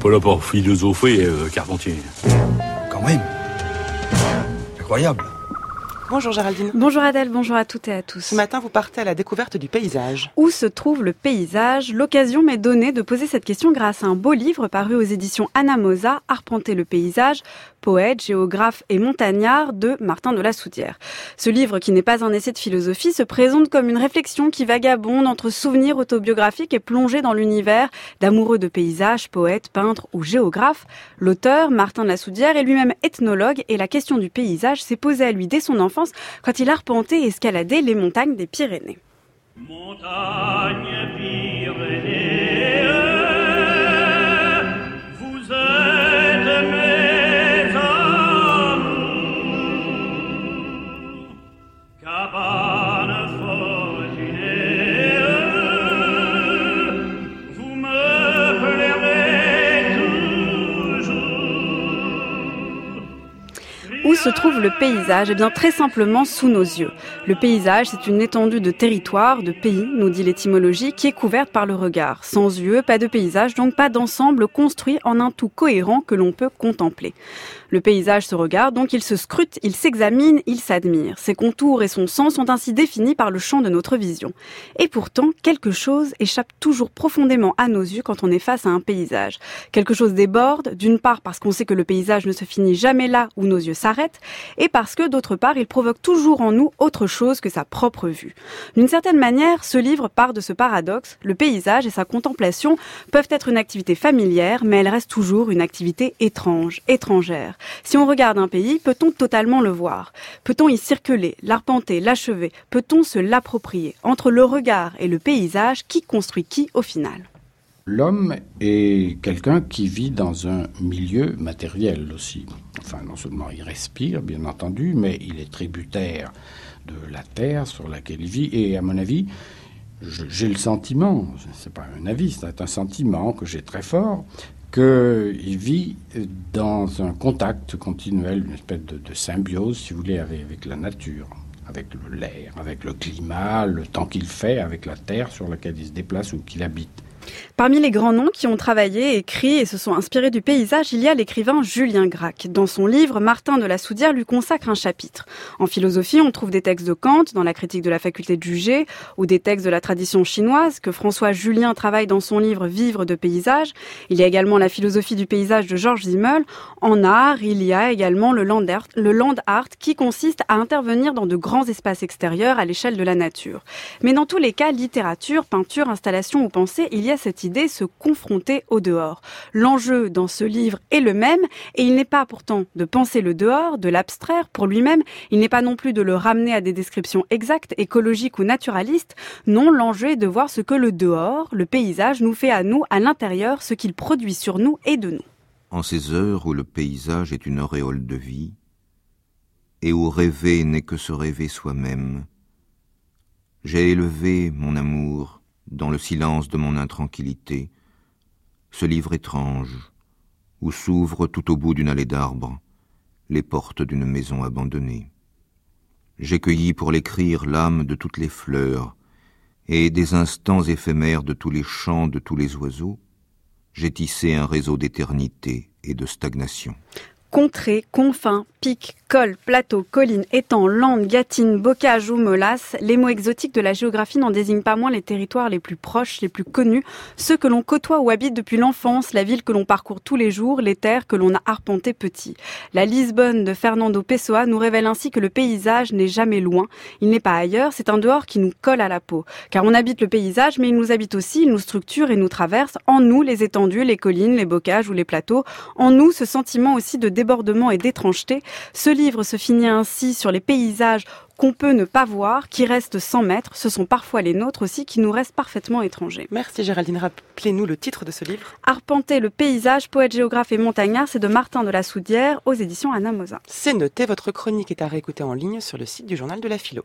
pas là pour philosopher, euh, Carpentier. Quand même. Incroyable. Bonjour Géraldine. Bonjour Adèle, bonjour à toutes et à tous. Ce matin, vous partez à la découverte du paysage. Où se trouve le paysage L'occasion m'est donnée de poser cette question grâce à un beau livre paru aux éditions Anamosa, Arpenter le paysage, poète, géographe et montagnard de Martin de la Soudière. Ce livre, qui n'est pas un essai de philosophie, se présente comme une réflexion qui vagabonde entre souvenirs autobiographiques et plongée dans l'univers d'amoureux de paysages, poètes, peintres ou géographes. L'auteur, Martin de la Soudière, est lui-même ethnologue et la question du paysage s'est posée à lui dès son enfance quand il arpentait et escaladait les montagnes des Pyrénées. Se trouve le paysage Eh bien, très simplement sous nos yeux. Le paysage, c'est une étendue de territoire, de pays, nous dit l'étymologie, qui est couverte par le regard. Sans yeux, pas de paysage, donc pas d'ensemble construit en un tout cohérent que l'on peut contempler. Le paysage se regarde, donc il se scrute, il s'examine, il s'admire. Ses contours et son sens sont ainsi définis par le champ de notre vision. Et pourtant, quelque chose échappe toujours profondément à nos yeux quand on est face à un paysage. Quelque chose déborde, d'une part parce qu'on sait que le paysage ne se finit jamais là où nos yeux s'arrêtent, et parce que d'autre part, il provoque toujours en nous autre chose que sa propre vue. D'une certaine manière, ce livre part de ce paradoxe. Le paysage et sa contemplation peuvent être une activité familière, mais elle reste toujours une activité étrange, étrangère. Si on regarde un pays, peut-on totalement le voir? Peut-on y circuler, l'arpenter, l'achever? Peut-on se l'approprier? Entre le regard et le paysage, qui construit qui au final? L'homme est quelqu'un qui vit dans un milieu matériel aussi. Enfin, non seulement il respire, bien entendu, mais il est tributaire de la terre sur laquelle il vit. Et à mon avis, j'ai le sentiment, c'est pas un avis, c'est un sentiment que j'ai très fort, qu'il vit dans un contact continuel, une espèce de, symbiose, si vous voulez, avec, avec la nature, avec l'air, avec le climat, le temps qu'il fait, avec la terre sur laquelle il se déplace ou qu'il habite. Parmi les grands noms qui ont travaillé, écrit et se sont inspirés du paysage, il y a l'écrivain Julien Gracq. Dans son livre, Martin de la Soudière lui consacre un chapitre. En philosophie, on trouve des textes de Kant dans la critique de la faculté de juger ou des textes de la tradition chinoise que François Julien travaille dans son livre Vivre de paysage. Il y a également la philosophie du paysage de Georges Simmel. En art, il y a également le land art, le land art qui consiste à intervenir dans de grands espaces extérieurs à l'échelle de la nature. Mais dans tous les cas, littérature, peinture, installation ou pensée, il y a cette idée se confronter au dehors. L'enjeu dans ce livre est le même et il n'est pas pourtant de penser le dehors, de l'abstraire pour lui-même, il n'est pas non plus de le ramener à des descriptions exactes, écologiques ou naturalistes. Non, l'enjeu est de voir ce que le dehors, le paysage, nous fait à nous, à l'intérieur, ce qu'il produit sur nous et de nous. En ces heures où le paysage est une auréole de vie, et où rêver n'est que se rêver soi-même, j'ai élevé, mon amour, dans le silence de mon intranquillité, ce livre étrange, où s'ouvrent tout au bout d'une allée d'arbres les portes d'une maison abandonnée. J'ai cueilli pour l'écrire l'âme de toutes les fleurs, et des instants éphémères de tous les chants de tous les oiseaux, j'ai tissé un réseau d'éternité et de stagnation. Contrées, confins, pics, cols, plateaux, collines, étangs, landes, gâtines, bocages ou molasses, les mots exotiques de la géographie n'en désignent pas moins les territoires les plus proches, les plus connus, ceux que l'on côtoie ou habite depuis l'enfance, la ville que l'on parcourt tous les jours, les terres que l'on a arpentées petit. La Lisbonne de Fernando Pessoa nous révèle ainsi que le paysage n'est jamais loin, il n'est pas ailleurs, c'est un dehors qui nous colle à la peau. Car on habite le paysage, mais il nous habite aussi, il nous structure et nous traverse, en nous les étendues, les collines, les bocages ou les plateaux, en nous ce sentiment aussi de débordement et d'étrangeté. Ce livre se finit ainsi sur les paysages qu'on peut ne pas voir, qui restent sans mètres. Ce sont parfois les nôtres aussi qui nous restent parfaitement étrangers. Merci Géraldine. Rappelez-nous le titre de ce livre. Arpenter le paysage, poète, géographe et montagnard, c'est de Martin de la Soudière aux éditions Anna Mosa. C'est noté, votre chronique est à réécouter en ligne sur le site du journal de la philo.